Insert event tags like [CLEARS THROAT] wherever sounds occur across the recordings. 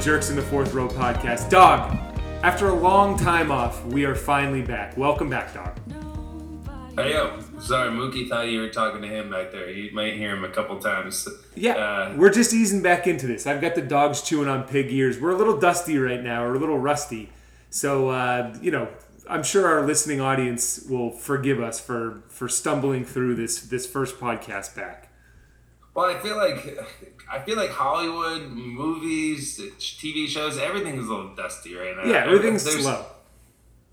Jerks in the Fourth Row podcast. Dog, after a long time off, we are finally back. Welcome back, Dog. Hey yo, sorry, Mookie thought you were talking to him back there. You might hear him a couple times. Yeah, Uh, we're just easing back into this. I've got the dogs chewing on pig ears. We're a little dusty right now, or a little rusty. So, uh, you know, I'm sure our listening audience will forgive us for for stumbling through this this first podcast back. Well, I feel like I feel like Hollywood movies, TV shows, everything is a little dusty right now. Yeah, everything's there's, slow.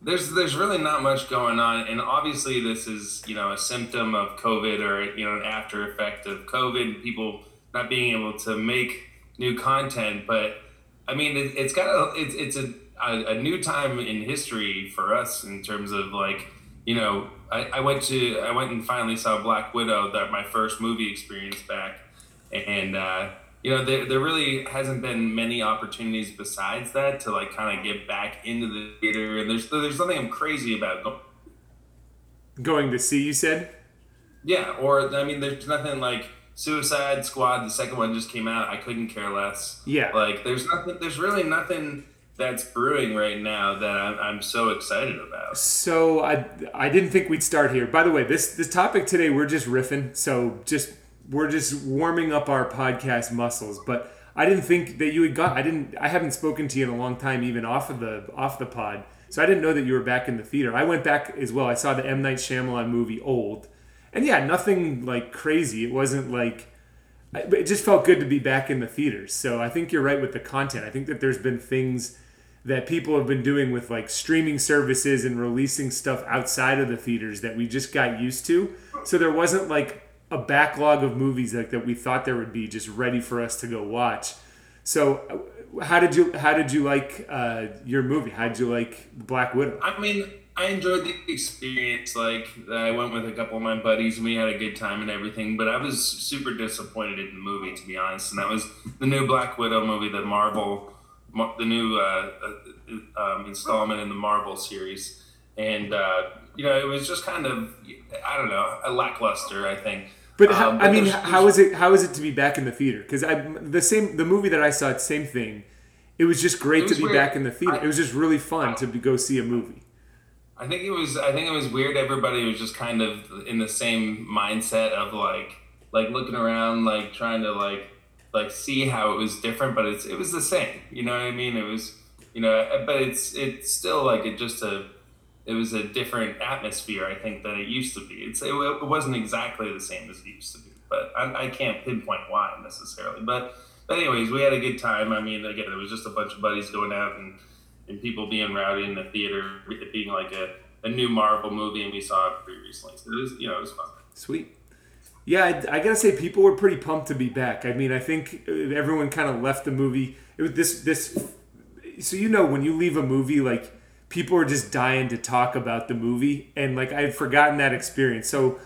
There's there's really not much going on, and obviously this is you know a symptom of COVID or you know an after effect of COVID. People not being able to make new content, but I mean it, it's got a it's it's a, a a new time in history for us in terms of like you know I, I went to I went and finally saw Black Widow that my first movie experience back, and uh, you know there, there really hasn't been many opportunities besides that to like kind of get back into the theater and there's there's nothing I'm crazy about go- Going to see, you said? yeah or I mean there's nothing like Suicide Squad the second one just came out I couldn't care less Yeah. like there's nothing there's really nothing that's brewing right now that I'm, I'm so excited about So I I didn't think we'd start here. By the way, this this topic today we're just riffing, so just we're just warming up our podcast muscles. But I didn't think that you had got. I didn't. I haven't spoken to you in a long time, even off of the off the pod. So I didn't know that you were back in the theater. I went back as well. I saw the M Night Shyamalan movie Old, and yeah, nothing like crazy. It wasn't like. But it just felt good to be back in the theaters. So I think you're right with the content. I think that there's been things that people have been doing with like streaming services and releasing stuff outside of the theaters that we just got used to. So there wasn't like a backlog of movies like that we thought there would be just ready for us to go watch. So uh, how did you how did you like uh, your movie? How did you like Black Widow? I mean, I enjoyed the experience. Like, I went with a couple of my buddies and we had a good time and everything. But I was super disappointed in the movie, to be honest. And that was the new Black Widow movie, the Marvel, Mar- the new uh, uh, um, installment in the Marvel series. And uh, you know, it was just kind of, I don't know, a lackluster. I think. But how, Um, I mean, there's- how is it? How is it to be back in the theater? Because I the same the movie that I saw, same thing. It was just great It to be weird. back in the theater. I- it was just really fun to go see a movie. I think it was. I think it was weird. Everybody was just kind of in the same mindset of like, like looking around, like trying to like, like see how it was different, but it's it was the same. You know what I mean? It was, you know, eh, but it's it's still like it just a, it was a different atmosphere. I think than it used to be. It's it, it wasn't exactly the same as it used to be, but I, I can't pinpoint why necessarily. But but anyways, we had a good time. I mean, again, it was just a bunch of buddies going out and and people being rowdy in the theater, it being like a, a new Marvel movie, and we saw it pretty recently. So it was, you know, it was fun. Sweet. Yeah, I, I gotta say, people were pretty pumped to be back. I mean, I think uh, everyone kind of left the movie. It was this this. So you know, when you leave a movie, like people are just dying to talk about the movie, and like I've forgotten that experience. So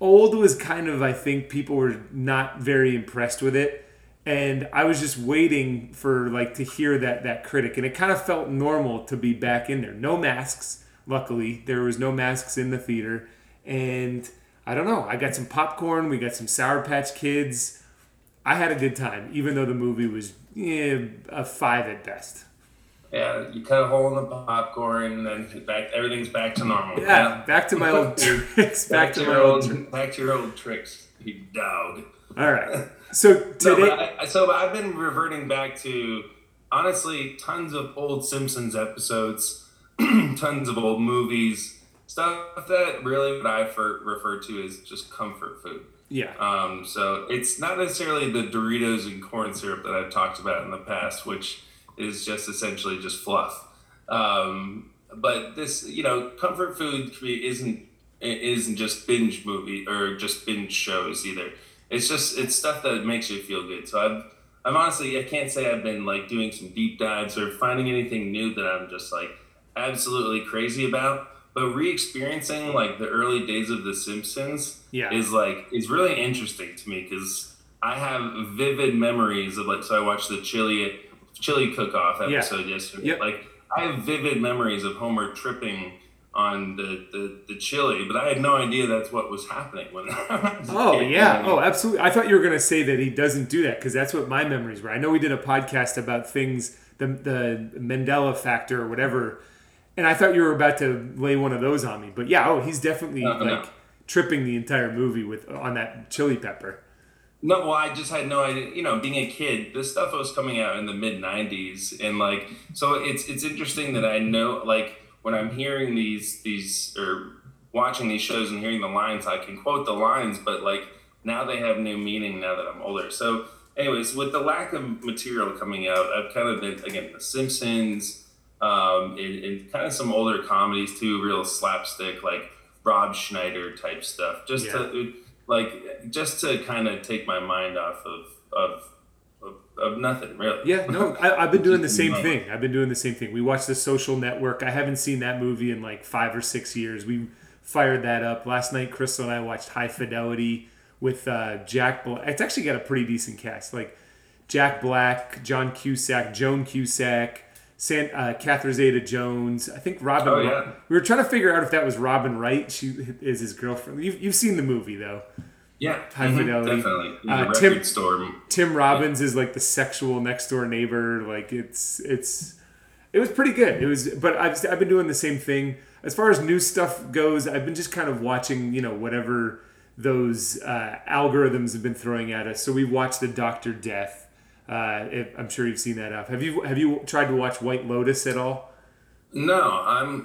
old was kind of, I think, people were not very impressed with it, and I was just waiting for like to hear that that critic, and it kind of felt normal to be back in there. No masks, luckily, there was no masks in the theater, and I don't know. I got some popcorn. We got some Sour Patch Kids. I had a good time, even though the movie was yeah, a five at best. Yeah, you cut a hole in the popcorn, and then back everything's back to normal. Yeah, back to my old [LAUGHS] tricks. Back, to, my your old. back to your old tricks, you dog. All right. [LAUGHS] So today, but I, so I've been reverting back to honestly tons of old Simpsons episodes, [CLEARS THROAT] tons of old movies, stuff that really what I for, refer to as just comfort food. yeah, Um, so it's not necessarily the Doritos and corn syrup that I've talked about in the past, which is just essentially just fluff. Um, but this, you know, comfort food isn't isn't just binge movie or just binge shows either. It's just it's stuff that makes you feel good. So I've I'm honestly I can't say I've been like doing some deep dives or finding anything new that I'm just like absolutely crazy about. But re-experiencing like the early days of The Simpsons Yeah. is like is really interesting to me because I have vivid memories of like so I watched the chili chili cook off Yeah. episode yesterday. Yep. Like I have vivid memories of Homer tripping on the, the, the chili, but I had no idea that's what was happening when. [LAUGHS] Oh yeah. Oh, absolutely. I thought you were gonna say that he doesn't do that because that's what my memories were. I know we did a podcast about things the the Mandela factor or whatever. And I thought you were about to lay one of those on me, but yeah, oh, he's definitely No, like no. tripping the entire movie with on that chili pepper. No, well, I just had no idea. You know, being a kid, this stuff was coming out in the mid '90s, and like, so it's it's interesting that I know, like, when I'm hearing these these or watching these shows and hearing the lines, I can quote the lines, but like now they have new meaning now that I'm older. So, anyways, with the lack of material coming out, I've kind of been again The Simpsons, um, and, and kind of some older comedies too, real slapstick like Rob Schneider type stuff, just to like just to kind of take my mind off of of of, of nothing really. Yeah, no, I, I've been doing the [LAUGHS] same thing. I've been doing the same thing. We watched The Social Network. I haven't seen that movie in like five or six years. We fired that up last night. Crystal and I watched High Fidelity with uh, Jack Black. It's actually got a pretty decent cast, like Jack Black, John Cusack, Joan Cusack, San, uh, Catherine Zeta-Jones. I think Robin. Oh, yeah. We were trying to figure out if that was Robin Wright. She is his girlfriend. You've, you've seen the movie though. Yeah, High mhm, fidelity. definitely. Uh, Tim- store. Tim Robbins is like the sexual next door neighbor. Like it's it's it was pretty good. It was, but I've I've been doing the same thing as far as new stuff goes. I've been just kind of watching, you know, whatever those uh, algorithms have been throwing at us. So we watched the Doctor Death. Uh, if, I'm sure you've seen that up. Have you have you tried to watch White Lotus at all? No, I'm.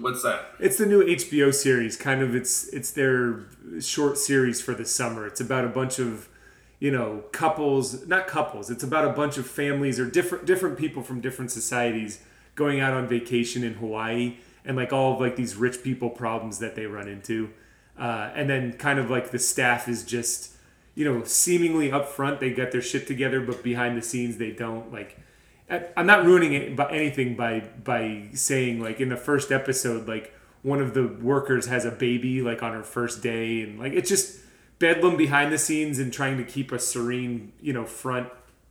What's that? It's the new HBO series. Kind of, it's it's their short series for the summer. It's about a bunch of, you know, couples. Not couples. It's about a bunch of families or different different people from different societies going out on vacation in Hawaii, and like all of like these rich people problems that they run into, uh, and then kind of like the staff is just, you know, seemingly up front they got their shit together, but behind the scenes they don't like. I'm not ruining it by anything by by saying like in the first episode like one of the workers has a baby like on her first day and like it's just bedlam behind the scenes and trying to keep a serene you know front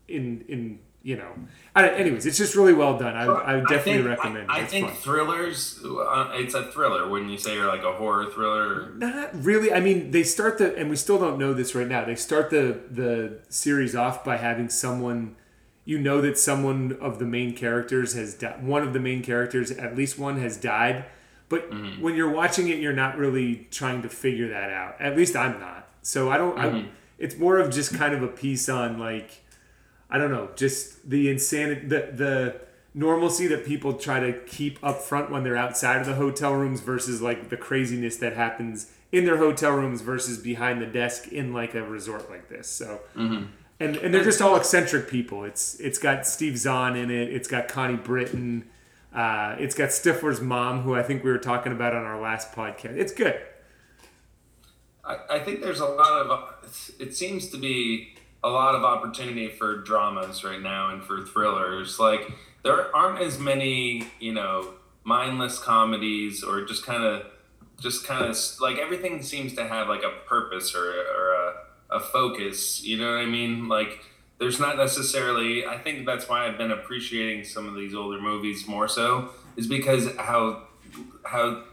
in in you know I, anyways it's just really well done I, I definitely think, recommend I, it I think fun. thrillers. Uh, it's a thriller. Wouldn't you say you're like a horror thriller? Not really. I mean, they start the, and we still don't know this right now. They start the the series off by having someone, you know, that someone of the main characters has died. One of the main characters, at least one, has died. But when you're watching it, you're not really trying to figure that out. At least I'm not. So I don't. I, it's more of just kind of a piece on like, I don't know, just the insanity, the the normalcy that people try to keep up front when they're outside of the hotel rooms versus like the craziness that happens in their hotel rooms versus behind the desk in like a resort like this. So, and and they're just all eccentric people. It's it's got Steve Zahn in it. It's got Connie Britton. Uh, it's got Stifler's mom, who I think we were talking about on our last podcast. It's good. I, I think there's a lot of. It seems to be a lot of opportunity for dramas right now and for thrillers. Like there aren't as many, you know, mindless comedies or just kind of, just kind of like everything seems to have like a purpose or or a, a focus. You know what I mean? Like there's not necessarily. I think that's why I've been appreciating some of these older movies more so is because how how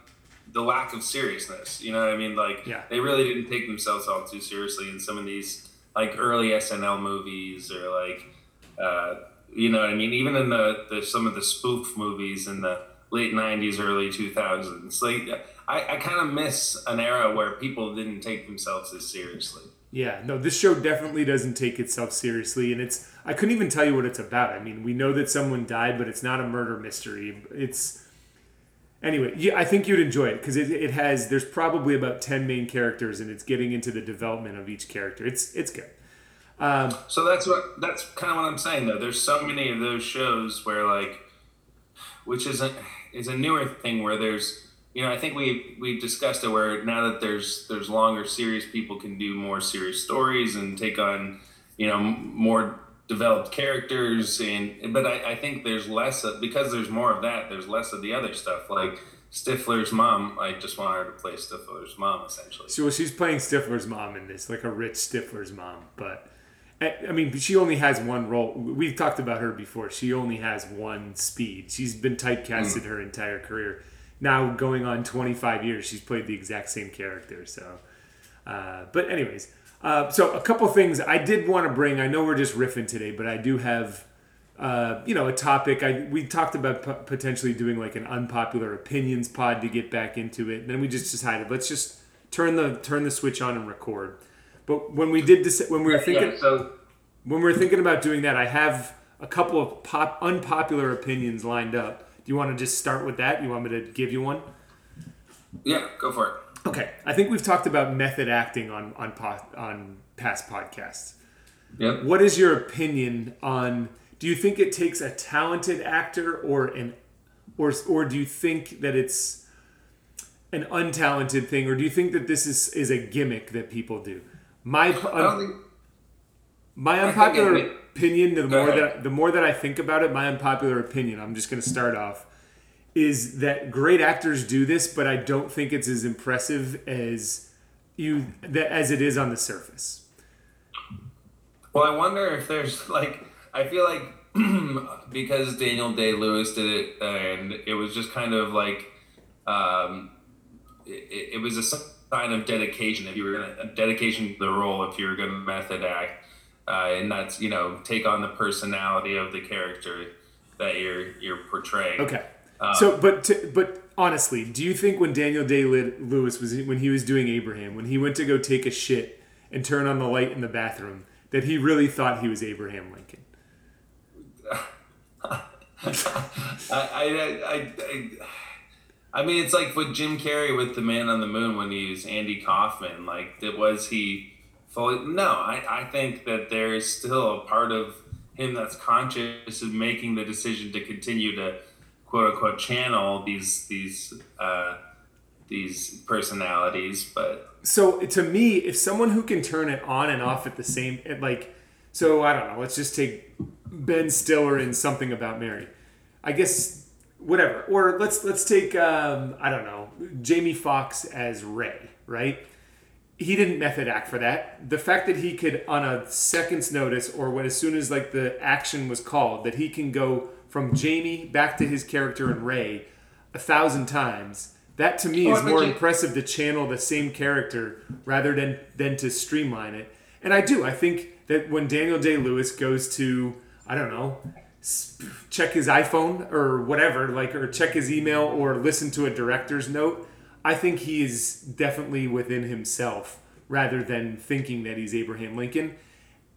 the lack of seriousness. You know what I mean? Like Yeah. they really didn't take themselves all too seriously in some of these like early SNL movies or like uh, you know what I mean? Even in the, the some of the spoof movies in the late '90s, early 2000s. Like I, I kind of miss an era where people didn't take themselves as seriously. Yeah, no, this show definitely doesn't take itself seriously, and it's I couldn't even tell you what it's about. I mean, we know that someone died, but it's not a murder mystery. It's anyway. Yeah, I think you'd enjoy it because it, it has. There's probably about ten main characters, and it's getting into the development of each character. It's it's good. Um, So that's what that's kind of what I'm saying though. There's so many of those shows where like, which is a is a newer thing where there's you know I think we we discussed it where now that there's there's longer series, people can do more serious stories and take on you know more developed characters and but I, I think there's less of, because there's more of that. There's less of the other stuff like Stifler's mom. I just want her to play Stifler's mom essentially. so she's playing Stifler's mom in this, like a rich Stifler's mom, but. I I mean, she only has one role. We've talked about her before. She only has one speed. She's been typecasted her entire career. Now going on 25 years, she's played the exact same character. So, uh, but anyways, uh, so a couple things I did want to bring. I know we're just riffing today, but I do have uh, you know, a topic. I we talked about p- potentially doing like an unpopular opinions pod to get back into it. And then we just decided let's just turn the turn the switch on and record. But when we did this, when we were thinking, yeah, so when we were thinking about doing that, I have a couple of pop unpopular opinions lined up. Do you want to just start with that? You want me to give you one? yeah, go for it. Okay, I think we've talked about method acting on on po- on past podcasts. Yep. What is your opinion on? Do you think it takes a talented actor or an, or or do you think that it's an untalented thing, or do you think that this is is a gimmick that people do? My think. my unpopular opinion, the more ahead. that the more that I think about it, my unpopular opinion, I'm just going to start off, is that great actors do this, but I don't think it's as impressive as you that as it is on the surface. Well, I wonder if there's like I feel like [CLEARS THROAT] because Daniel Day Lewis did it, and it was just kind of like um, it, it was a sign of dedication if you were gonna dedication to the role if you were gonna method act, uh, and that's you know take on the personality of the character that you're you're portraying. Okay. Uh, so, but to, but honestly, do you think when Daniel Day Lewis was when he was doing Abraham, when he went to go take a shit and turn on the light in the bathroom, that he really thought he was Abraham Lincoln? [LAUGHS] I, I, I, I, I mean, it's like with Jim Carrey with The Man on the Moon when he was Andy Kaufman. Like, was he fully? No, I, I think that there is still a part of him that's conscious of making the decision to continue to quote unquote channel these these uh, these personalities. But So to me, if someone who can turn it on and off at the same, it like, so I don't know. Let's just take Ben Stiller in Something About Mary. I guess whatever. Or let's let's take um, I don't know Jamie Foxx as Ray. Right? He didn't method act for that. The fact that he could, on a second's notice, or when as soon as like the action was called, that he can go from Jamie back to his character in Ray a thousand times. That to me is more you- impressive to channel the same character rather than than to streamline it. And I do. I think that when Daniel Day Lewis goes to I don't know check his iPhone or whatever, like or check his email or listen to a director's note, I think he is definitely within himself rather than thinking that he's Abraham Lincoln.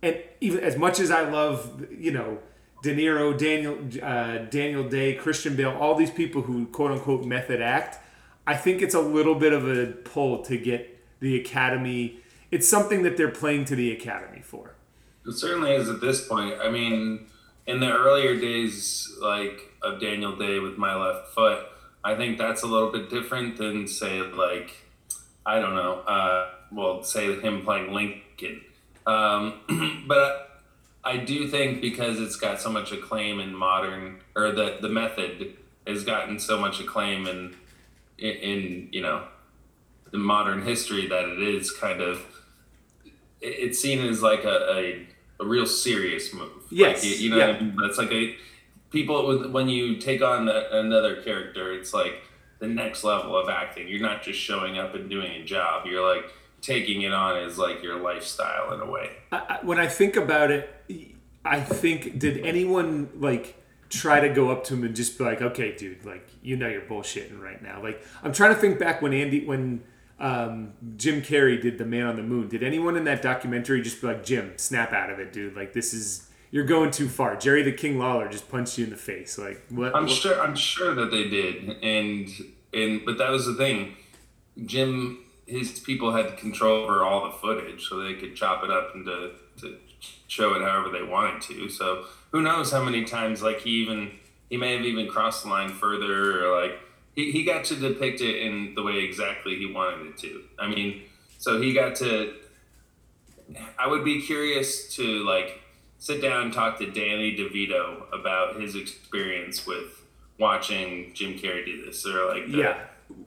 And even as much as I love, you know, De Niro, Daniel, uh, Daniel Day, Christian Bale, all these people who quote unquote method act, I think it's a little bit of a pull to get the Academy. It's something that they're playing to the Academy for. It certainly is at this point. I mean, in the earlier days, like of Daniel Day with my left foot, I think that's a little bit different than say like I don't know. Uh, well, say him playing Lincoln, um, [CLEARS THROAT] but I do think because it's got so much acclaim in modern, or the the method has gotten so much acclaim in in, in you know the modern history that it is kind of it- it's seen as like a, a, a real serious move. Yes, like, you, you know, yeah. what I mean? that's like a people with when you take on the, another character, it's like the next level of acting. You're not just showing up and doing a job. You're like taking it on as like your lifestyle in a way. I, I, when I think about it, I think did anyone like try to go up to him and just be like, "Okay, dude, like you know you're bullshitting right now." Like I'm trying to think back when Andy when um, Jim Carrey did The Man on the Moon. Did anyone in that documentary just be like, "Jim, snap out of it, dude. Like this is you're going too far." Jerry the King Lawler just punched you in the face. Like what? I'm what- sure. I'm sure that they did, and and but that was the thing. Jim, his people had control over all the footage, so they could chop it up and to, to show it however they wanted to. So who knows how many times like he even he may have even crossed the line further, or like he, he got to depict it in the way exactly he wanted it to. I mean, so he got to. I would be curious to like sit down and talk to Danny DeVito about his experience with watching Jim Carrey do this, or like the, yeah,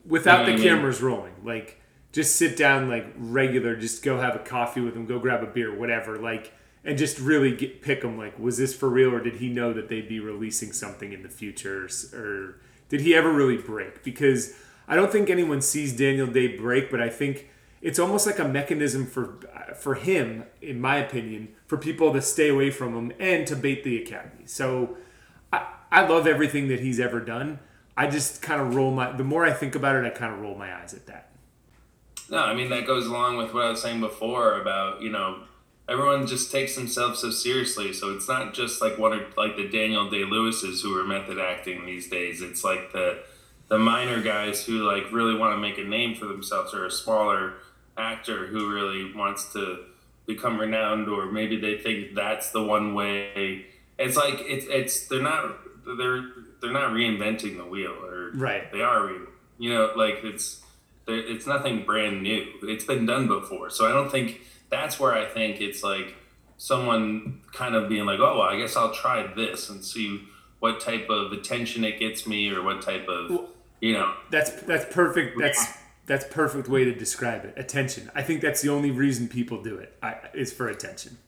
without You know the I mean? cameras rolling, like just sit down like regular, just go have a coffee with him, go grab a beer, whatever, like, and just really get, pick him. Like, was this for real, or did he know that they'd be releasing something in the future, or, or did he ever really break? Because I don't think anyone sees Daniel Day break, but I think it's almost like a mechanism for uh, for him, in my opinion, for people to stay away from him and to bait the academy. So I, I love everything that he's ever done. I just kind of roll my. The more I think about it, I kind of roll my eyes at that. No, I mean that goes along with what I was saying before about you know everyone just takes themselves so seriously. So it's not just like one or like the Daniel Day Lewis's who are method acting these days. It's like the the minor guys who like really want to make a name for themselves or a smaller actor who really wants to become renowned or maybe they think that's the one way. It's like it's it's they're not they're they're not reinventing the wheel or right they are you know like it's it's nothing brand new. It's been done before. So I don't think that's where I think it's like someone kind of being like, oh, well, I guess I'll try this and see what type of attention it gets me or what type of, you know. That's that's perfect. That's that's perfect way to describe it. Attention. I think that's the only reason people do it. I, is for attention.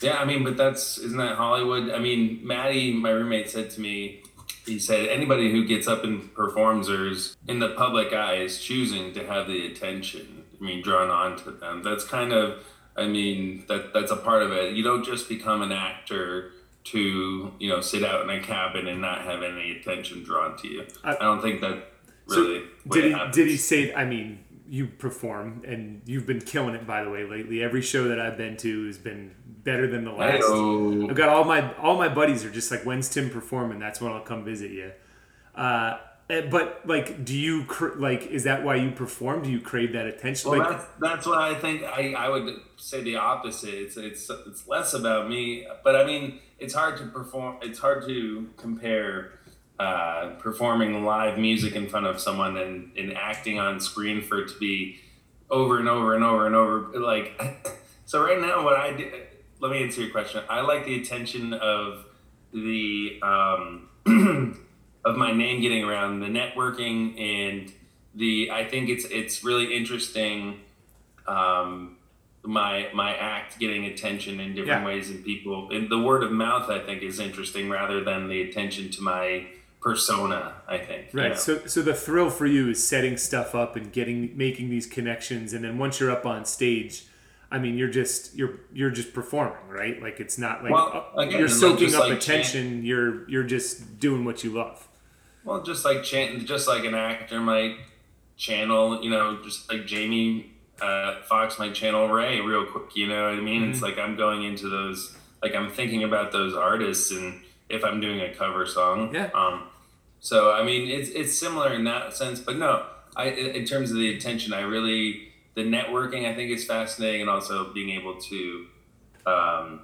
Yeah, I mean, but that's isn't that Hollywood? I mean, Maddie, my roommate, said to me, he said anybody who gets up and performs or is in the public eye is choosing to have the attention. I mean, drawn on to them. That's kind of, I mean, that that's a part of it. You don't just become an actor to you know sit out in a cabin and not have any attention drawn to you. I, I don't think that really. So did he? Did he say? I mean, you perform and you've been killing it by the way lately. Every show that i've been to has been better than the last. Hey-o. i've got all my all my buddies are just like when's tim performing? That's when i'll come visit you uh, eh, but like do you like is that why you perform? Do you crave that attention? Well, like that's, that's what i think I, I would say the opposite. It's, it's it's less about me but i mean it's hard to perform it's hard to compare uh, performing live music in front of someone and, and acting on screen for it to be over and over and over and over. Like, [CLEARS THROAT] so right now, what I do, let me answer your question. I like the attention of the, um, [CLEARS THROAT] of my name getting around, the networking and the, I think it's, it's really interesting. Um, my my act getting attention in different yeah. ways and people and the word of mouth i think is interesting rather than the attention to my persona i think right you know? so so the thrill for you is setting stuff up and getting making these connections and then once you're up on stage i mean you're just you're you're just performing right? Like it's not like well, again, you're soaking up like attention chant- you're you're just doing what you love. Well just like chant just like an actor might channel you know just like jamie uh, foxx might channel ray real quick you know what i mean? Mm-hmm. it's like i'm going into those like i'm thinking about those artists and if i'm doing a cover song yeah. um so I mean, it's it's similar in that sense, but no, I in terms of the attention, I really the networking I think is fascinating, and also being able to um,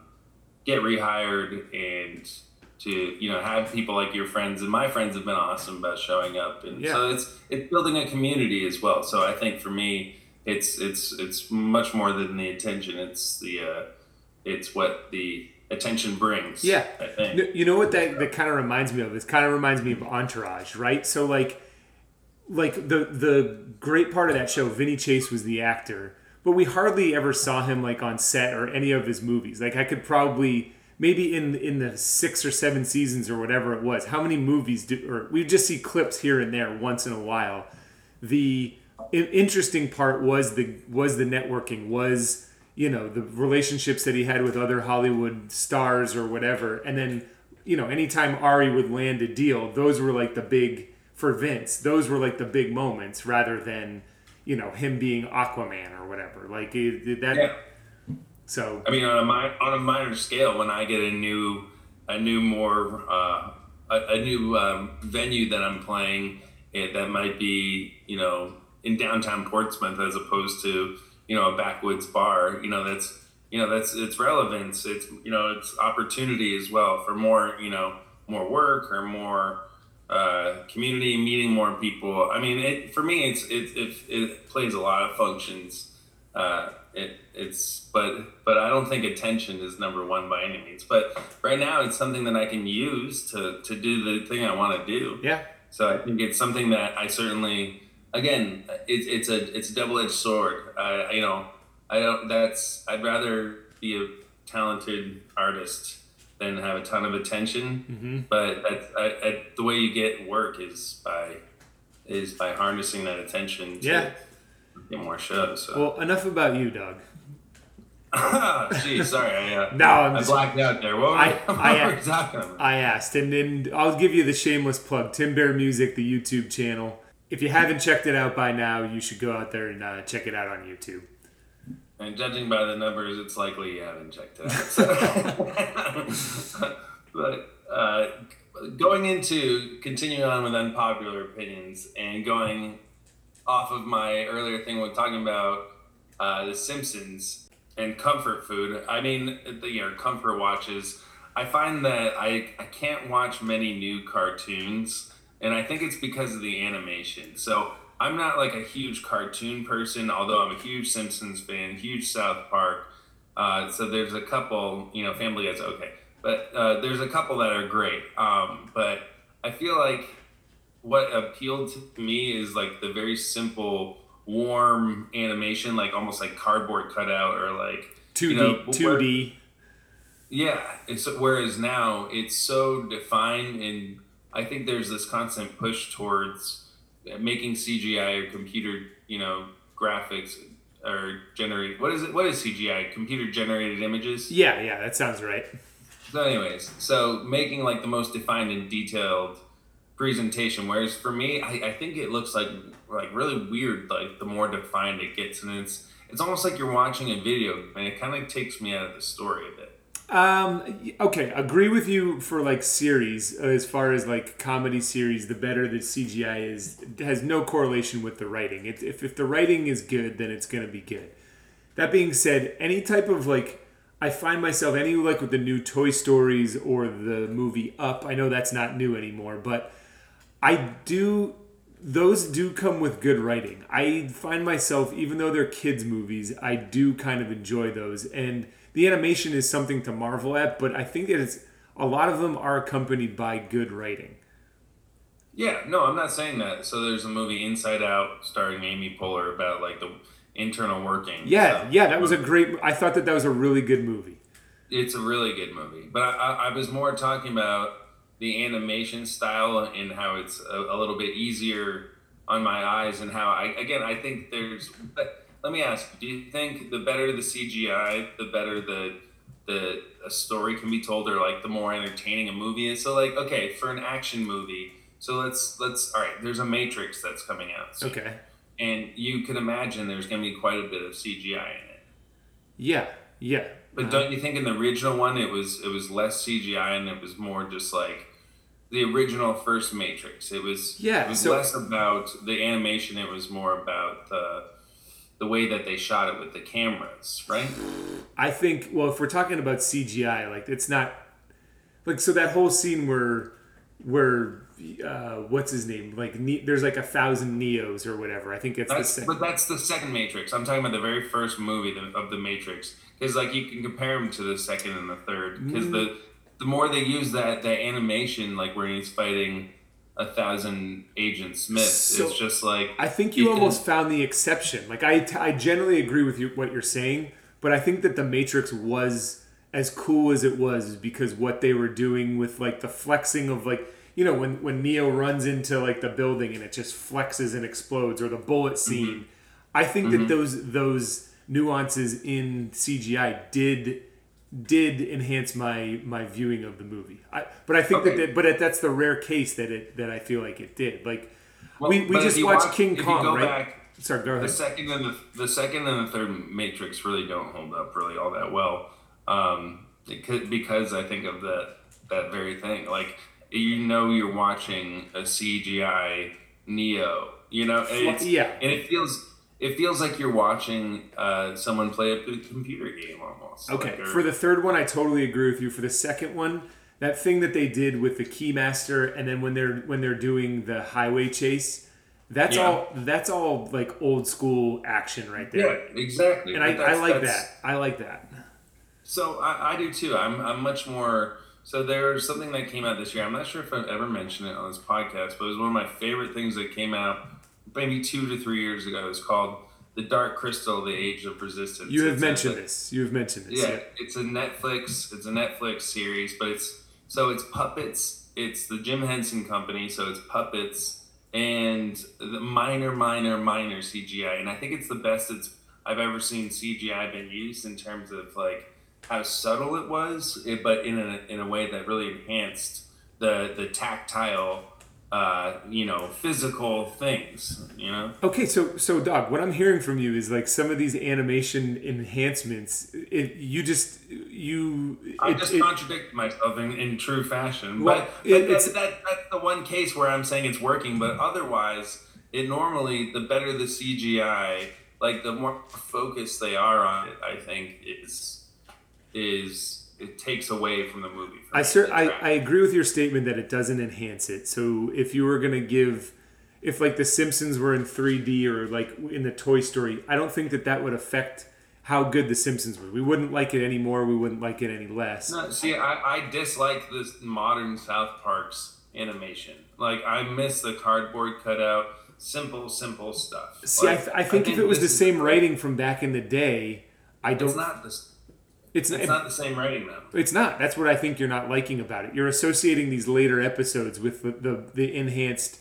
get rehired and to you know have people like your friends and my friends have been awesome about showing up, and yeah. so it's it's building a community as well. So I think for me, it's it's it's much more than the attention. It's the uh, it's what the attention brings. Yeah. You know what that, that kind of reminds me of? It kind of reminds me of Entourage, right? So like like the the great part of that show, Vinny Chase was the actor, but we hardly ever saw him like on set or any of his movies. Like I could probably maybe in in the six or seven seasons or whatever it was, how many movies did or we just see clips here and there once in a while. The interesting part was the was the networking was you know the relationships that he had with other Hollywood stars or whatever, and then you know anytime Ari would land a deal, those were like the big for Vince. Those were like the big moments rather than you know him being Aquaman or whatever. Like it, that. Yeah. So I mean, on a on a minor scale, when I get a new a new more uh, a, a, new um, venue that I'm playing, it, that might be you know in downtown Portsmouth as opposed to you know a backwoods bar you know that's you know that's it's relevance it's you know it's opportunity as well for more you know more work or more uh, community meeting more people. I mean it for me it's it, it, it plays a lot of functions. Uh, it, it's but but i don't think attention is number one by any means. But right now it's something that i can use to to do the thing i want to do. Yeah. So i think it's something that i certainly again, it's it's a it's a double edged sword. I you know I don't. That's I'd rather be a talented artist than have a ton of attention. Mm-hmm. But I, I, the way you get work is by is by harnessing that attention. To, yeah. get more shows. So. Well, enough about you, Doug. [LAUGHS] Gee, sorry, I, uh, No, I'm I just- blacked out there. What were, I- [LAUGHS] what I- were about? I asked, and then I'll give you the shameless plug: Tim Bear Music, the YouTube channel. If you haven't checked it out by now, you should go out there and uh, check it out on YouTube. And judging by the numbers, it's likely you haven't checked it out. So- [LAUGHS] but uh, going into continuing on with unpopular opinions and going off of my earlier thing with talking about uh, The Simpsons and comfort food. I mean, the you know, comfort watches. I find that I, I can't watch many new cartoons, and I think it's because of the animation. So I'm not like a huge cartoon person, although I'm a huge Simpsons fan, huge South Park. Uh, so there's a couple, you know, Family Guy's okay, but uh, there's a couple that are great. Um, but I feel like what appealed to me is like the very simple, warm animation, like almost like cardboard cutout or like Two D, two D. yeah, it's whereas now it's so defined, and I think there's this constant push towards making CGI or computer, you know, graphics or generate. What is it? What is CGI? Computer generated images. Yeah, yeah, that sounds right. So, anyways, so making like the most defined and detailed presentation. Whereas for me, I, I think it looks like like really weird. Like the more defined it gets, and it's it's almost like you're watching a video, and it kind of takes me out of the story a bit. Um, okay, agree with you for like series uh, as far as like comedy series. The better the CGI is, has no correlation with the writing. It, if if the writing is good, then it's gonna be good. That being said, any type of like, I find myself any like with the new Toy Stories or the movie Up. I know that's not new anymore, but I do. Those do come with good writing. I find myself, even though they're kids' movies, I do kind of enjoy those. And the animation is something to marvel at, but I think that it's a lot of them are accompanied by good writing. Yeah, no, I'm not saying that. So there's a movie Inside Out starring Amy Poehler about like the internal working. Yeah, stuff. yeah, that was a great. I thought that that was a really good movie. It's a really good movie, but I, I, I was more talking about the animation style and how it's a, a little bit easier on my eyes, and how I again I think there's. But let me ask: you, Do you think the better the CGI, the better the the a story can be told, or like the more entertaining a movie is? So like, okay, for an action movie, so let's let's all right. There's a Matrix that's coming out, soon, Okay. and you can imagine there's going to be quite a bit of CGI in it. Yeah, yeah. But uh-huh. don't you think in the original one it was it was less CGI and it was more just like the original first Matrix? It was Yeah, It was so- less about the animation. It was more about the the way that they shot it with the cameras, right? I think well, if we're talking about CGI, like it's not like so that whole scene where where uh, what's his name? Like ne- there's like a thousand Neos or whatever. I think it's the That's, same. but that's the second Matrix. I'm talking about the very first movie the- of the Matrix, because like you can compare them to the second and the third, because Mm. the the more they use that that animation, like where he's fighting a thousand Agent Smiths, So- it's just like I think you almost found the exception. Like I, I generally agree with you what you're saying, but I think that the Matrix was as cool as it was because what they were doing with like the flexing of like you know when when Neo runs into like the building and it just flexes and explodes or the bullet mm-hmm. scene. I think that mm-hmm. those those nuances in CGI did did enhance my my viewing of the movie. I, but I think Okay. that, that but that's the rare case that it that I feel like it did. Like Well, we, we just watched watch- King Kong, go right? back- Sorry, go The second and the, the second and the third Matrix really don't hold up really all that well, um, because, because I think of that that very thing. Like you know, you're watching a CGI Neo. You know, and it's, yeah. and it feels it feels like you're watching uh, someone play a computer game almost. Okay, Like, they're- for the third one, I totally agree with you. For the second one, that thing that they did with the Keymaster, and then when they're when they're doing the highway chase, that's Yeah. all that's all like old school action right there. yeah, exactly. And I, I like that's- that. I like that. So I, I do too. I'm, I'm much more. So there's something that came out this year. I'm not sure if I've ever mentioned it on this podcast, but it was one of my favorite things that came out maybe two to three years ago. It's called The Dark Crystal: The Age of Resistance. You have It's mentioned this. You have mentioned this. Yeah, it's a Netflix. It's a Netflix series, but it's so it's puppets. It's the Jim Henson Company, so it's puppets and the minor, minor, minor CGI, and I think it's the best it's I've ever seen CGI been used in terms of like how subtle it was, eh, but in a in a way that really enhanced the the tactile uh, you know, physical things, you know. Okay, so so Doc, what I'm hearing from you is like some of these animation enhancements. It, you just you. I it, just it, contradict myself in, in true fashion, Well, but, it- but it's- that, that, that's the one case where I'm saying it's working. But otherwise, it normally the better the CGI, like the more focused they are on it, I think is is it takes away from the movie. I the I. I agree with your statement that it doesn't enhance it. So if you were gonna give, if like the Simpsons were in 3D or like in the Toy Story, I don't think that that would affect how good the Simpsons were. We wouldn't like it any more. We wouldn't like it any less. No, see, I, I dislike this modern South Park's animation. Like, I miss the cardboard cutout, simple, simple stuff. See, I, th- I think if it was the same writing from back in the day, I don't. it's not this. It's It's not the same writing now. It's not. That's what I think you're not liking about it. You're associating these later episodes with the the, the enhanced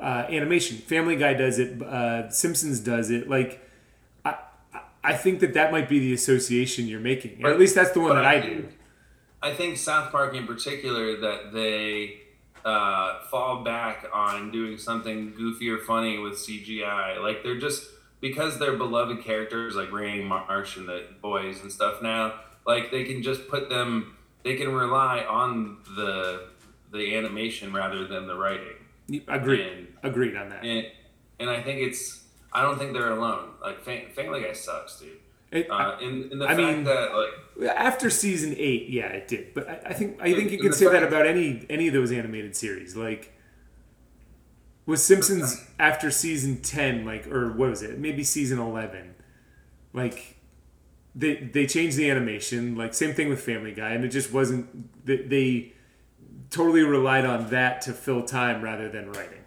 uh, animation. Family Guy does it. Uh, Simpsons does it. Like, I I- I think that that might be the association you're making, or at least that's the one But that I think- do. I think South Park in particular that they uh, fall back on doing something goofy or funny with CGI. Like they're just because they're beloved characters like Randy Marsh and the boys and stuff now. Like they can just put them. They can rely on the the animation rather than the writing. Agreed. And Agreed on that. and, and I think it's. I don't think they're alone. Like Family Guy sucks, dude. It- Uh, in, in the I fact mean- that like after season eight, yeah, it did. But I, I think I think you could say that about any any of those animated series. Like was Simpsons after season ten, like or what was it? Maybe season eleven. Like they they changed the animation. Like same thing with Family Guy, and it just wasn't they, they totally relied on that to fill time rather than writing.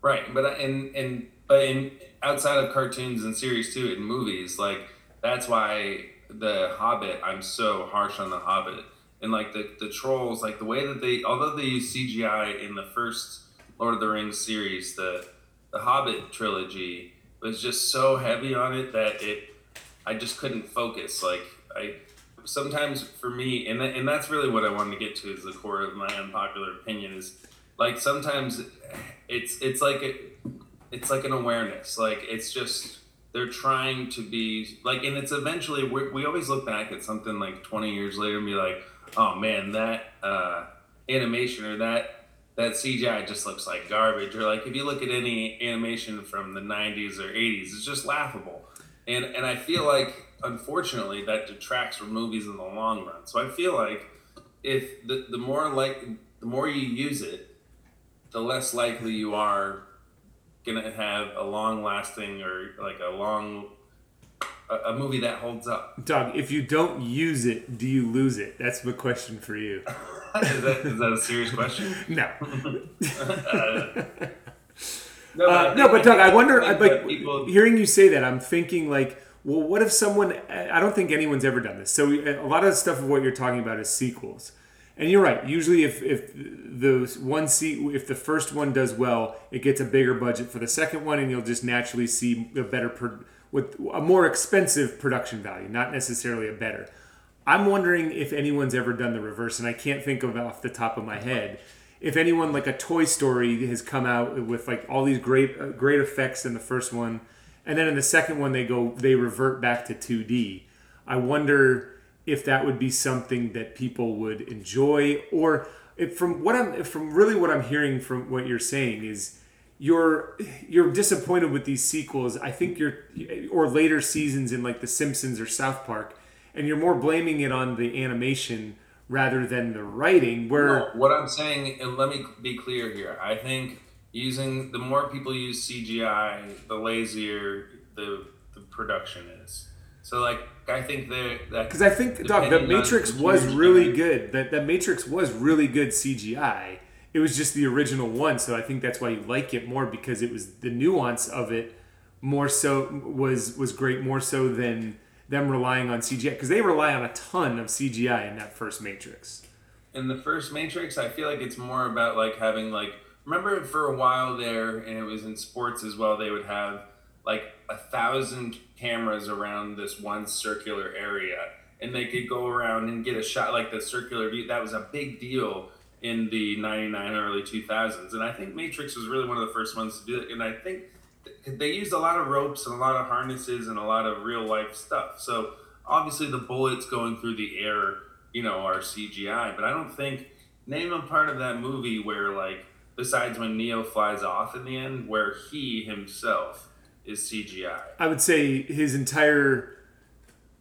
Right, but in in but in outside of cartoons and series too, in movies, like that's why the Hobbit. I'm so harsh on the Hobbit, and like the the trolls, like the way that they, although they use CGI in the first Lord of the Rings series, the the Hobbit trilogy was just so heavy on it that it, I just couldn't focus. Like I sometimes for me, and that, and that's really what I wanted to get to is the core of my unpopular opinion is like sometimes it's it's like a, it's like an awareness like it's just they're trying to be like and it's eventually we we always look back at something like 20 years later and be like oh man that uh, animation or that that cgi just looks like garbage or like if you look at any animation from the 90s or 80s it's just laughable and and i feel like unfortunately that detracts from movies in the long run so i feel like if the, the more like the more you use it the less likely you are gonna have a long lasting or like a long a, a movie that holds up. Doug, if you don't use it, do you lose it? That's the question for you. [LAUGHS] is that is that a serious question? [LAUGHS] [LAUGHS] No. Uh, no, Uh, no, but Doug, I wonder. like people, hearing you say that, I'm thinking like, well, what if someone? I don't think anyone's ever done this. So a lot of stuff of what you're talking about is sequels, and you're right. Usually, if if the one se- if the first one does well, it gets a bigger budget for the second one, and you'll just naturally see a better pro- with a more expensive production value, not necessarily a better. I'm wondering if anyone's ever done the reverse, and I can't think of off the top of my head. If anyone like a Toy Story has come out with like all these great uh, great effects in the first one, and then in the second one they go they revert back to 2D. I wonder if that would be something that people would enjoy, or if from what I'm from really what I'm hearing from what you're saying is you're you're disappointed with these sequels. I think you're or later seasons in like The Simpsons or South Park, and you're more blaming it on the animation rather than the writing. Where No, what I'm saying, and let me be clear here. I think using the more people use CGI, the lazier the the production is. So like I think that because I think Doc, the Matrix was really good. That that Matrix was really good CGI. It was just the original one, so I think that's why you like it more because it was the nuance of it more so was was great more so than them relying on CGI because they rely on a ton of CGI in that first Matrix. in the first Matrix, I feel like it's more about like having like remember for a while there, and it was in sports as well. They would have like a thousand cameras around this one circular area, and they could go around and get a shot like the circular view. That was a big deal in the 99 early 2000s and i think matrix was really one of the first ones to do it and i think they used a lot of ropes and a lot of harnesses and a lot of real life stuff. So obviously the bullets going through the air you know are cgi but i don't think name a part of that movie where like besides when neo flies off in the end where he himself is cgi i. Would say his entire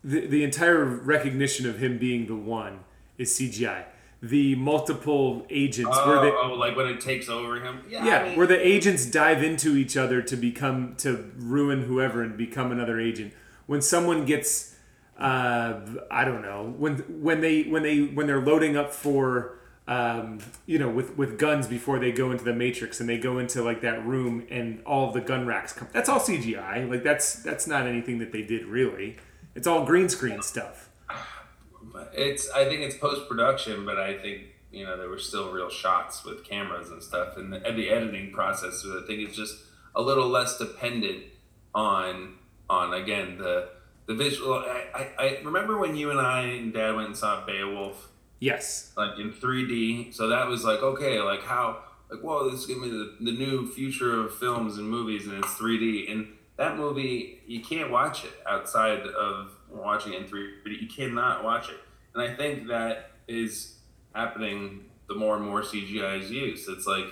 the, the entire recognition of him being the one is cgi the multiple agents oh, where they oh, like when it takes over him? Yeah, yeah I mean, where the agents dive into each other to become to ruin whoever and become another agent. When someone gets uh, i don't know when when they when they when they're loading up for um, you know with with guns before they go into the matrix and they go into like that room and all the gun racks come that's all cgi like that's that's not anything that they did really. It's all green screen stuff it's I think it's post production, but I think you know there were still real shots with cameras and stuff, and the, and the editing process. I think it's just a little less dependent on on again the the visual. I, I, I remember when you and I and Dad went and saw Beowulf. Yes. Like in 3D, so that was like okay, like how like whoa, this is gonna be the, the new future of films and movies, and it's 3D. And that movie, you can't watch it outside of watching it in 3D. You cannot watch it and I think that is happening the more and more CGI is used. It's like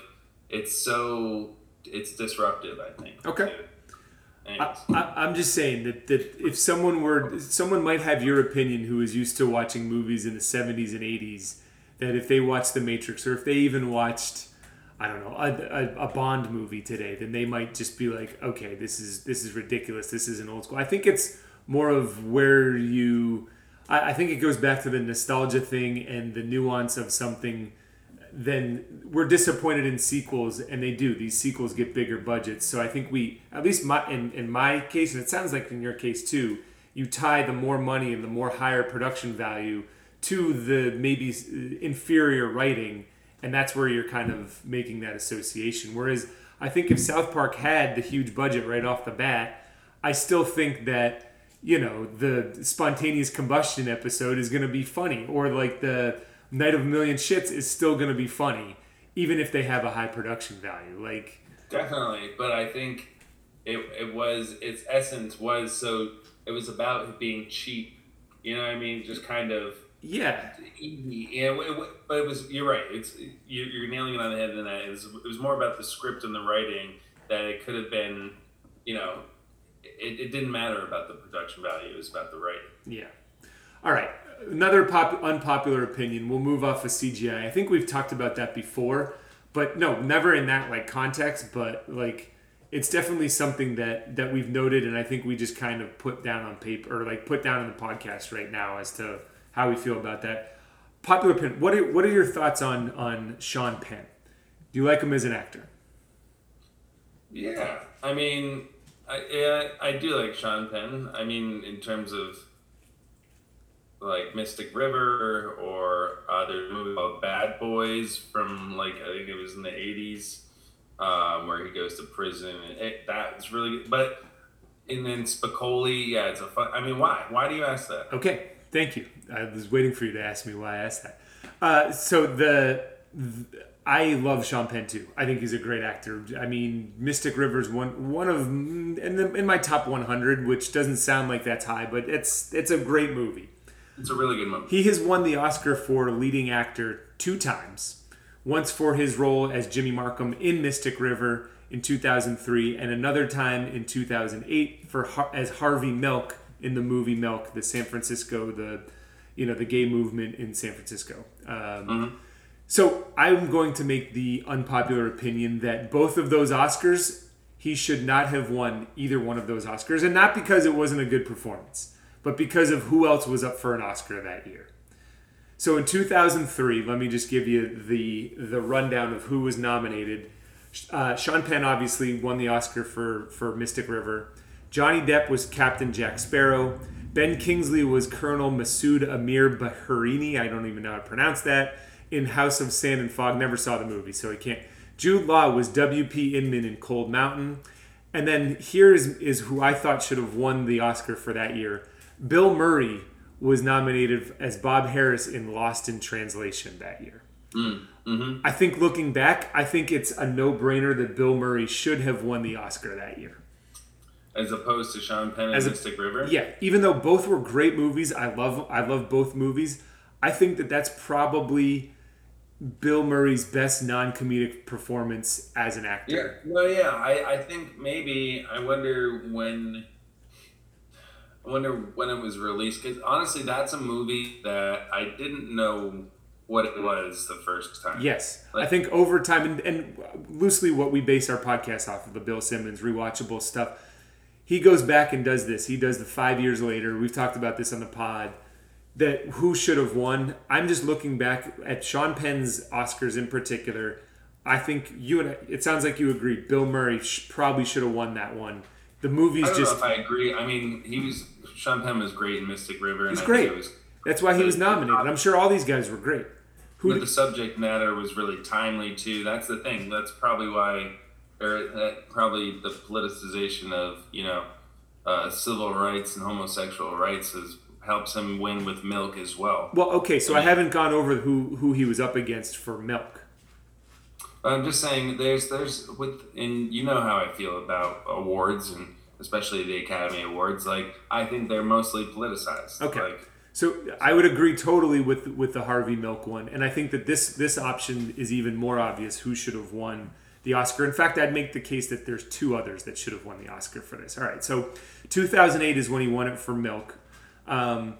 it's so it's disruptive. I think. Okay. I, am just saying that, that if someone were someone might have your opinion who is used to watching movies in the 70s and 80s that if they watched The Matrix or if they even watched I don't know a, a, a, Bond movie today then they might just be like okay this is this is ridiculous this is an old school I think it's more of where you I, I think it goes back to the nostalgia thing and the nuance of something then we're disappointed in sequels and they do. These sequels get bigger budgets. So i think we at least my in, in my case and it sounds like in your case too you tie the more money and the more higher production value to the maybe inferior writing and that's where you're kind of making that association. Whereas i think if south park had the huge budget right off the bat i still think that you know the spontaneous combustion episode is going to be funny or like the night of a million shits is still going to be funny even if they have a high production value like definitely but i think it, it was its essence was so it was about it being cheap you know what i mean? Just kind of yeah. yeah but it was you're right it's you're nailing it on the head than that it was, it was more about the script and the writing that it could have been you know it, it didn't matter about the production value; it was about the writing. Yeah. All right. Another pop, unpopular opinion. We'll move off of CGI. I think we've talked about that before, but no, never in that like context. But like, it's definitely something that that we've noted, and I think we just kind of put down on paper or like put down in the podcast right now as to how we feel about that. Popular opinion. What are what are your thoughts on on Sean Penn? Do you like him as an actor? Yeah, I mean, I yeah, I do like Sean Penn. I mean, in terms of like Mystic River or uh, there's a movie called Bad Boys from like I think it was in the '80s, um, where he goes to prison. It, that's really good. But and then Spicoli, yeah, it's a fun. I mean, why? Why do you ask that? Okay, thank you. I was waiting for you to ask me why I asked that. Uh, so the, the I love Sean Penn too. I think he's a great actor. I mean, Mystic River's one one of in the, in my top 100, which doesn't sound like that's high, but it's it's a great movie. It's a really good movie. He has won the Oscar for leading actor two times. Once for his role as Jimmy Markum in Mystic River in 2003, and another time in 2008 for as Harvey Milk in the movie Milk, the San Francisco, the you know the gay movement in San Francisco. Um, mm-hmm so I'm going to make the unpopular opinion that both of those Oscars, he should not have won either one of those Oscars, and not because it wasn't a good performance, but because of who else was up for an Oscar that year. So in 2003, let me just give you the the rundown of who was nominated. Uh, Sean Penn obviously won the Oscar for for Mystic River. Johnny Depp was Captain Jack Sparrow. Ben Kingsley was Colonel Masood Amir Baharini. I don't even know how to pronounce that in House of Sand and Fog. Never saw the movie, so I can't. Jude Law was W.P. Inman in Cold Mountain. And then here is, is who I thought should have won the Oscar for that year. Bill Murray was nominated as Bob Harris in Lost in Translation that year. Mm, hmm I think looking back, I think it's a no brainer that Bill Murray should have won the Oscar that year. As opposed to Sean Penn and As a- Mystic River. Yeah, even though both were great movies, I love I love both movies. I think that that's probably Bill Murray's best non-comedic performance as an actor. Yeah. No, yeah. I, I think maybe I wonder when I wonder when it was released because honestly, that's a movie that I didn't know what it was the first time. Yes, I think over time and, and loosely what we base our podcast off of the Bill Simmons rewatchable stuff. He goes back and does this. He does the five years later. We've talked about this on the pod. That who should have won? I'm just looking back at Sean Penn's Oscars in particular. I think you and I, it sounds like you agree. Bill Murray sh- probably should have won that one. The movie's I don't just know if I agree. I mean, he was Sean Penn was great in Mystic River. And He's great. Was, that's why he was nominated. I'm sure all these guys were great. Who but did, the subject matter was really timely too. That's the thing. That's probably why, or that probably the politicization of you know uh, civil rights and homosexual rights has helps him win with Milk as well. well, okay, so I haven't gone over who who he was up against for Milk. I'm just saying, there's there's with and you know how I feel about awards and especially the Academy Awards. Like I think they're mostly politicized. Okay. Like, So I would agree totally with with the Harvey Milk one, and I think that this this option is even more obvious. Who should have won the Oscar? In fact, I'd make the case that there's two others that should have won the Oscar for this. All right, so 2008 is when he won it for Milk. Um,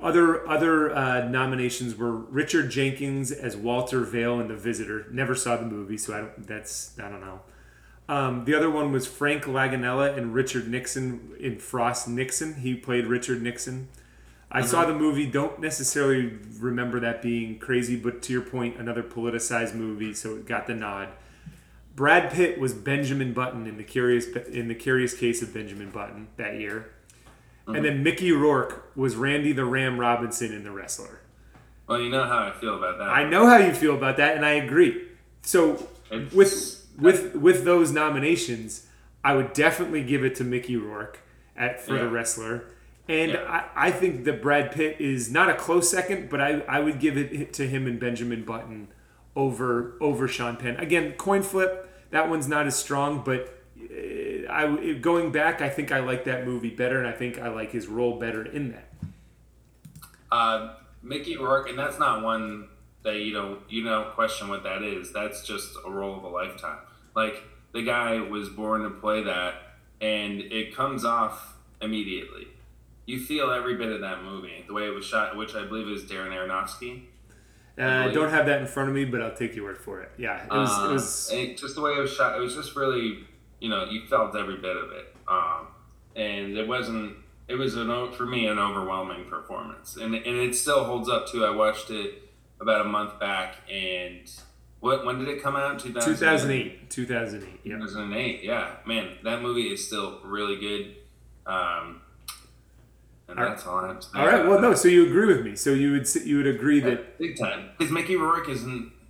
other other uh, nominations were Richard Jenkins as Walter Vale in The Visitor. Never saw the movie, so I don't, that's I don't know. Um, the other one was Frank Langella and Richard Nixon in Frost Nixon. He played Richard Nixon. I saw the movie. Don't necessarily remember that being crazy, but to your point, another politicized movie, so it got the nod. Brad Pitt was Benjamin Button in the curious in the curious case of Benjamin Button that year, Uh-huh. and then Mickey Rourke was Randy the Ram Robinson in The Wrestler. well, you know how I feel about that. I know how you feel about that, and I agree. So It's- with with with those nominations, I would definitely give it to Mickey Rourke at for the wrestler. And Yeah. I, I think that Brad Pitt is not a close second, but I, I would give it to him and Benjamin Button over over Sean Penn. Again, coin flip. That one's not as strong, but I going back, I think I like that movie better, and I think I like his role better in that. Uh, Mickey Rourke, and that's not one that you don't you don't question what that is. That's just a role of a lifetime. Like the guy was born to play that, and it comes off immediately. You feel every bit of that movie, the way it was shot, which I believe is Darren Aronofsky. Uh, I don't have that in front of me, but I'll take your word for it. Yeah, it was. Uh, it was just the way it was shot. It was just really, you know, you felt every bit of it. Um, and it wasn't. It was an for me an overwhelming performance, and and it still holds up too. I watched it about a month back, and what when did it come out? 2000 2008. 2008. Yeah. 2008. Yeah, man, that movie is still really good. Um, and All that's all I have to say. All right. Well, no. So you agree with me? So you would you would agree that Big time. Because Mickey Rourke is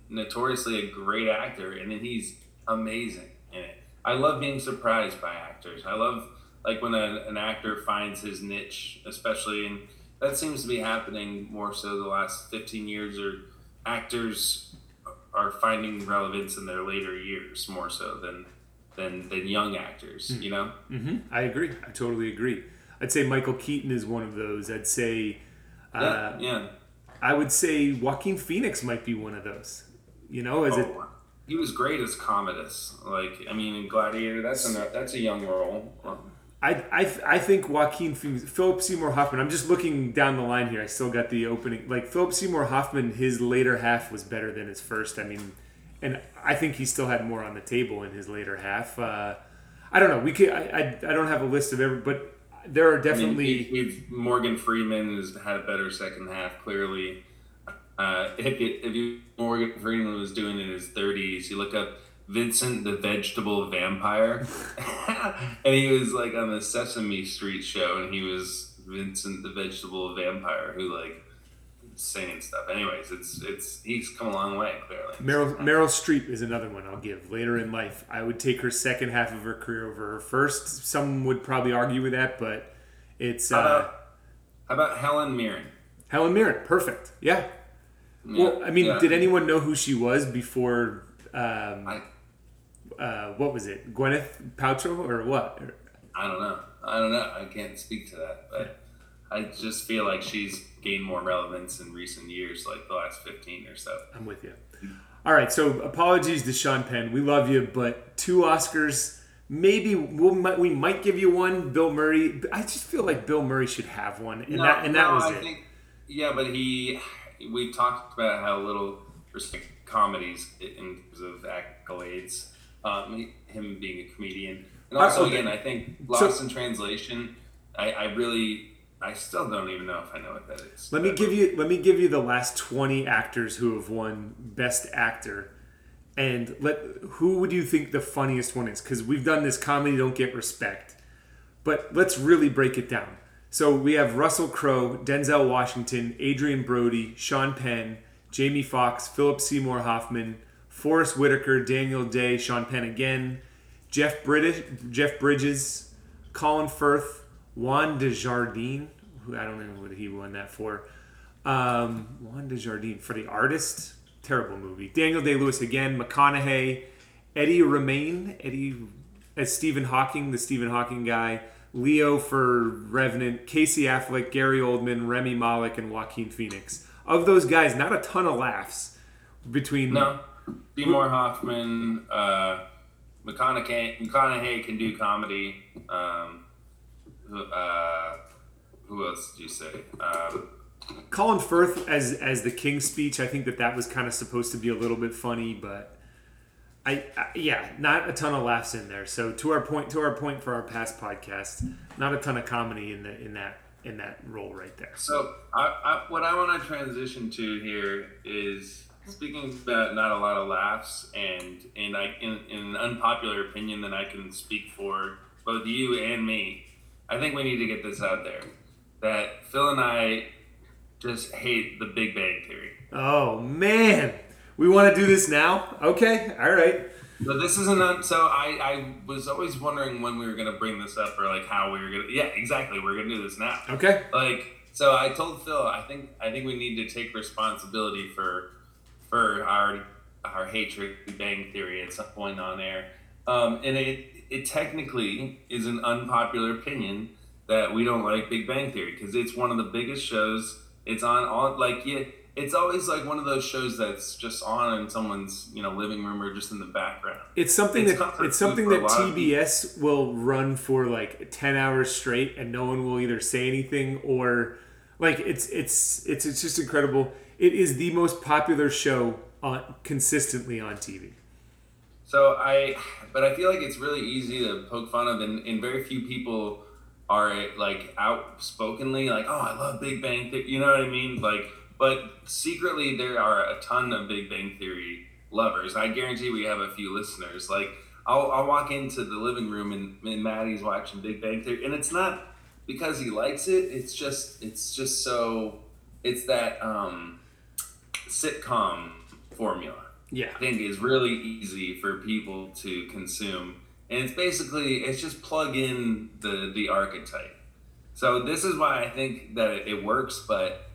notoriously a great actor, and then he's amazing in it. I love being surprised by actors. I love like when a, an actor finds his niche, especially, and that seems to be happening more so the last fifteen years. Or actors are finding relevance in their later years more so than than than young actors. You know. hmm I agree. I totally agree. I'd say Michael Keaton is one of those. I'd say. Uh, Yeah. yeah. I would say Joaquin Phoenix might be one of those. You know, as it Oh, he was great as Commodus. Like, I mean, in Gladiator, that's a that's a young role. I, I, I think Joaquin Phoenix, Philip Seymour Hoffman. I'm just looking down the line here. I still got the opening. Like Philip Seymour Hoffman, his later half was better than his first. I mean, and I think he still had more on the table in his later half. Uh, I don't know. We could. I, I, I don't have a list of every, but there are I mean, definitely. if Morgan Freeman has had a better second half. Clearly, uh, if it, if you, Morgan Freeman was doing in his 30s, you look up Vincent the Vegetable Vampire, [LAUGHS] and he was like on the Sesame Street show, and he was Vincent the Vegetable Vampire, who like singing stuff. Anyways, it's it's he's come a long way clearly. Meryl Meryl Streep is another one I'll give later in life. I would take her second half of her career over her first. Some would probably argue with that, but it's How uh, how about Helen Mirren? Helen Mirren. Perfect. Yeah. Well, I mean, yeah. did anyone know who she was before? Um, I, uh, what was it? Gwyneth Paltrow or what? I don't know. I don't know. I can't speak to that, but I just feel like she's gained more relevance in recent years, like the last fifteen or so. I'm with you. All right, so apologies to Sean Penn. We love you, but two Oscars. Maybe we'll, might- we might give you one, Bill Murray. I just feel like Bill Murray should have one, and that and that no, was I it. Think, yeah, but he, we talked about how little respect comedies in terms of accolades. Um, him being a comedian, and also okay. again, I think So- Lost in Translation. I, I really, I still don't even know if I know what that is. Let me give you let me give you the last 20 actors who have won Best Actor, and let who would you think the funniest one is? Because we've done this comedy don't get respect, but let's really break it down. So we have Russell Crowe, Denzel Washington, Adrien Brody, Sean Penn, Jamie Foxx, Philip Seymour Hoffman, Forest Whitaker, Daniel Day, Sean Penn again, Jeff British, Jeff Bridges, Colin Firth, Juan Desjardins, who I don't know what he won that for. Um, Juan Desjardins for the artist, terrible movie. Daniel Day Lewis again, McConaughey, Eddie Redmayne, Eddie as Stephen Hawking, the Stephen Hawking guy. Leo for Revenant, Casey Affleck, Gary Oldman, Rami Malek, and Joaquin Phoenix. Of those guys, not a ton of laughs between No, Seymour Hoffman, uh, McConaughey. McConaughey can do comedy. Um, who- uh, who else did you say? Um, Colin Firth as as the King's Speech. I think that that was kind of supposed to be a little bit funny, but I, I yeah, not a ton of laughs in there. So to our point, to our point for our past podcast, not a ton of comedy in the in that in that role right there. So, I, I, what I want to transition to here is speaking about not a lot of laughs, and and I, in, in an unpopular opinion that I can speak for both you and me. I think we need to get this out there that Phil and I just hate the Big Bang Theory. Oh man, we want to do this now? Okay, all right. But this isn't un- so. I, I was always wondering when we were gonna bring this up or like how we were gonna. Yeah, exactly. We're gonna do this now. Okay. like so i told phil i think i think we need to take responsibility for for our our hatred of Big bang theory at some point on air um, and it it technically is an unpopular opinion that we don't like big bang theory because it's one of the biggest shows it's on all like yeah it's always like one of those shows that's just on in someone's you know living room or just in the background It's something It's that it's something that TBS will run for like ten hours straight, and no one will either say anything or like it's it's it's it's just incredible. It is the most popular show on consistently on TV. So I, but I feel like it's really easy to poke fun of, and, and very few people are like outspokenly like, oh, I love Big Bang Theory. You know what I mean? Like, but secretly there are a ton of Big Bang Theory lovers. I guarantee we have a few listeners. Like, I'll, I'll walk into the living room and, and Maddie's watching Big Bang Theory, and it's not because he likes it. It's just, it's just so, it's that um, sitcom formula. Yeah. I think is really easy for people to consume. And it's basically it's just plug in the the archetype. So this is why I think that it, it works, but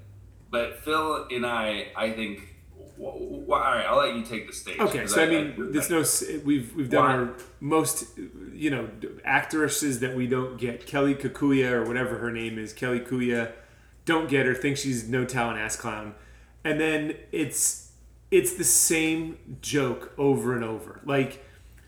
but Phil and I I think w- w- all right, I'll let you take the stage. Okay, so I mean, there's no we've we've done Why? our most you know actresses that we don't get. Kelly Kakuya or whatever her name is, Kelly Kuya, don't get her. Think she's no talent ass clown, and then it's it's the same joke over and over. Like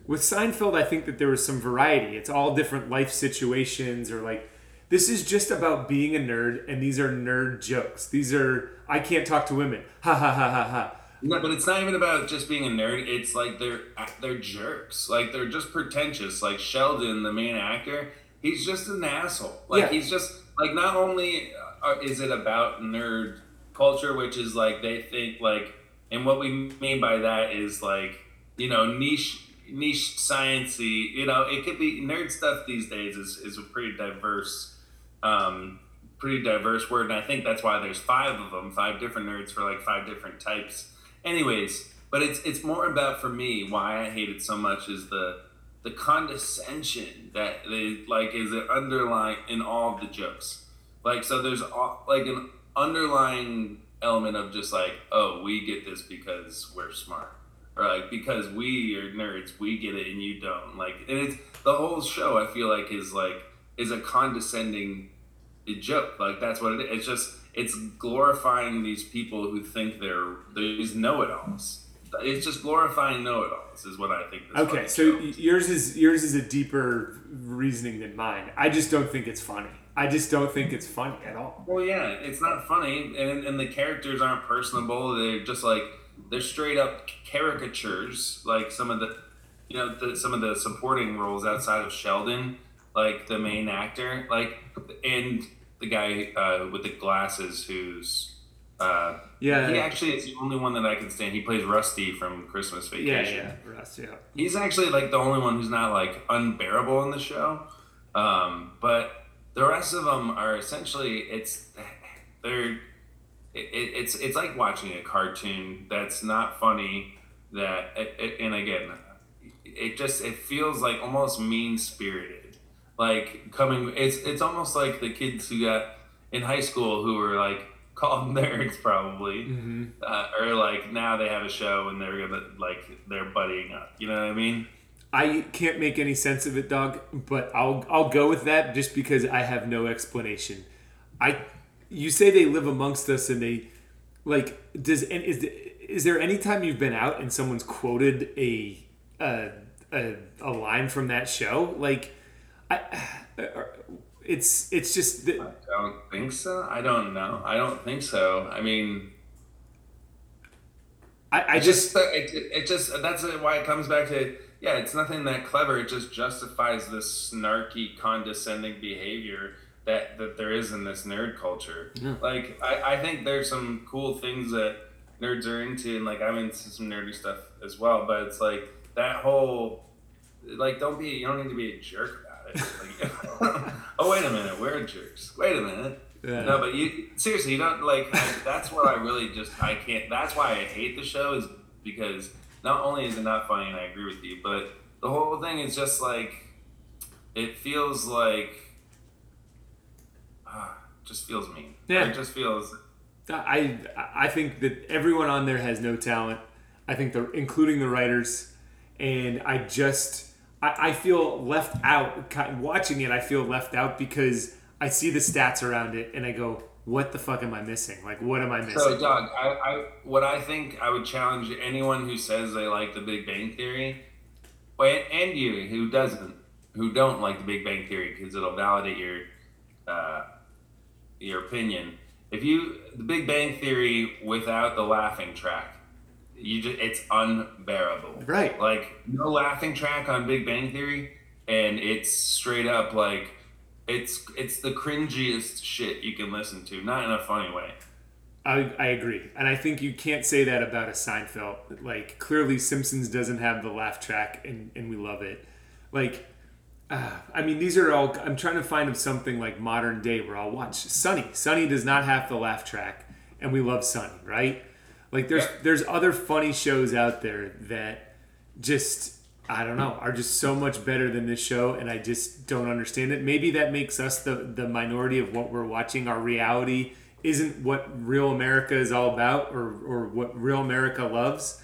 with Seinfeld, I think that there was some variety. It's all different life situations or like. This is just about being a nerd, and these are nerd jokes. These are I can't talk to women. [LAUGHS] Ha ha ha ha ha. No, but it's not even about just being a nerd. It's like they're they're jerks. Like they're just pretentious. Like Sheldon, the main actor, he's just an asshole. Like Yeah. he's just like not only uh, is it about nerd culture, which is like they think like, and what we mean by that is like you know niche niche sciencey. You know, it could be nerd stuff these days is is a pretty diverse um, pretty diverse word, and I think that's why there's five of them, five different nerds for like five different types. Anyways, but it's it's more about for me why I hate it so much is the the condescension that they like is it underlying in all the jokes. Like so, there's all, like an underlying element of just like, oh, we get this because we're smart, or like because we are nerds, we get it and you don't. Like, and it's the whole show. I feel like is like is a condescending joke. Like that's what it is. It's just it's glorifying these people who think they're these know-it-alls. It's just glorifying know-it-alls is what I think. okay, so yours is yours is a deeper reasoning than mine. I just don't think it's funny. I just don't think it's funny at all. Well, yeah, it's not funny, and and the characters aren't personable. They're just like they're straight up caricatures. Like some of the, you know, the, some of the supporting roles outside of Sheldon, like the main actor, like and the guy uh, with the glasses who's uh, yeah he actually is the only one that I can stand. He plays Rusty from Christmas Vacation. Yeah, yeah, Rust, yeah. He's actually like the only one who's not like unbearable in the show. Um, but the rest of them are essentially it's they're it, it's it's like watching a cartoon that's not funny that and again it just it feels like almost mean spirited like coming it's it's almost like the kids who got in high school who were like [LAUGHS] called nerds probably mm-hmm. uh, or like now they have a show and they're gonna like they're buddying up. You know what i mean? I can't make any sense of it dog but i'll i'll go with that just because i have no explanation. I you say they live amongst us and they like does and is is there any time you've been out and someone's quoted a a, a, a line from that show? Like I, [SIGHS] it's it's just. The, I don't think so. I don't know. I don't think so. I mean, I, I just, just it, it just that's why it comes back to yeah. It's nothing that clever. It just justifies this snarky, condescending behavior that that there is in this nerd culture. Yeah. Like I, I think there's some cool things that nerds are into, and like I'm into some nerdy stuff as well. But it's like that whole like don't be you don't need to be a jerk like, [LAUGHS] oh wait a minute, we're jerks. Wait a minute. Yeah. No, but you seriously, you don't like. I, that's what I really just I can't. That's why I hate the show is because not only is it not funny, and I agree with you, but the whole thing is just like it feels like uh, just feels mean. Yeah, it just feels. I I think that everyone on there has no talent. I think the including the writers, and I just I, I feel left out. Watching it, I feel left out because I see the stats around it and I go, what the fuck am I missing? Like, what am I missing? So, Doug, I, I, what I think I would challenge anyone who says they like the Big Bang Theory, and you who doesn't, who don't like the Big Bang Theory, because it'll validate your, uh, your opinion. If you the Big Bang Theory without the laughing track, you just it's unbearable. Right. Like no laughing track on Big Bang Theory, and it's straight up like it's it's the cringiest shit you can listen to, not in a funny way. I, I agree, and I think you can't say that about a Seinfeld. Like clearly, Simpsons doesn't have the laugh track, and and we love it. Like, uh, I mean, these are all. I'm trying to find something like modern day where I'll watch Sunny. Sunny does not have the laugh track, and we love Sunny, right? Like there's there's other funny shows out there that just I don't know are just so much better than this show, and I just don't understand it. Maybe that makes us the the minority of what we're watching. Our reality isn't what real America is all about, or or what real America loves.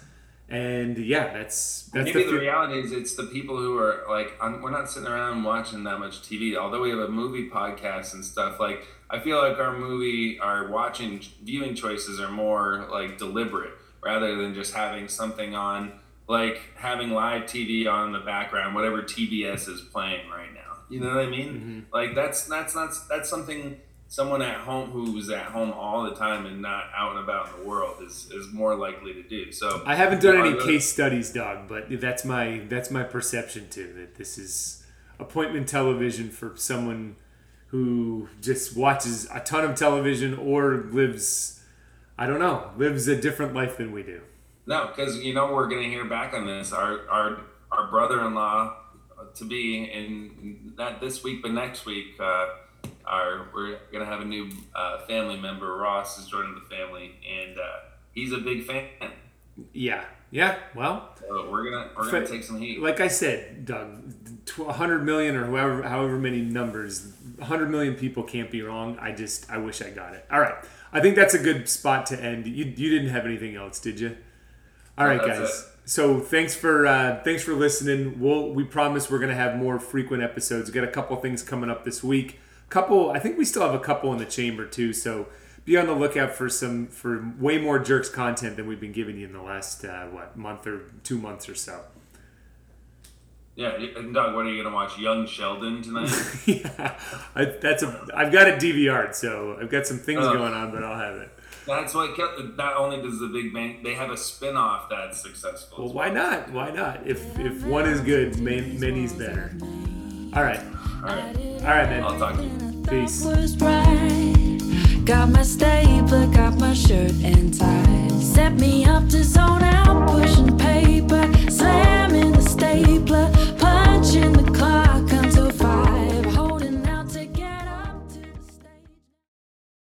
And yeah, that's that's maybe the, the reality is it's the people who are like we're not sitting around watching that much TV. Although we have a movie podcast and stuff like I feel like our movie, our watching, viewing choices are more like deliberate rather than just having something on, like having live TV on in the background, whatever TBS is playing right now. You know what I mean? Mm-hmm. Like that's that's not that's something someone at home who's at home all the time and not out and about in the world is, is more likely to do. So I haven't done any case studies, dog, but that's my that's my perception too. That this is appointment television for someone who just watches a ton of television or lives, I don't know, lives a different life than we do. No, because you know we're going to hear back on this. Our our our brother-in-law to be in not this week but next week. Uh, our we're gonna have a new uh, family member. Ross is joining the family, and uh, he's a big fan. Yeah, yeah. Well, so we're gonna we're gonna take some heat. Like I said, Doug, 100 million or however however many numbers, 100 million people can't be wrong. I just I wish I got it. All right, I think that's a good spot to end. You you didn't have anything else, did you? All right, guys. It. So thanks for uh, thanks for listening. We'll we promise we're gonna have more frequent episodes. We got a couple things coming up this week. Couple, I think we still have a couple in the chamber too. So be on the lookout for some for way more jerks content than we've been giving you in the last uh, what month or two months or so. Yeah, and Doug, what are you gonna watch? Young Sheldon tonight? [LAUGHS] yeah, I, that's a. I've got it DVR'd, so I've got some things uh, going on, but I'll have it. That's what kept. Not only does the Big Bang, they have a spin-off that's successful. Well, why not? Why not? If if one is good, many's better. All right. All right. All right, man. I'll talk to you. Peace. Got my stapler, got my shirt and tie. Set me up to zone out, pushing paper, slamming the stapler, punching the clock.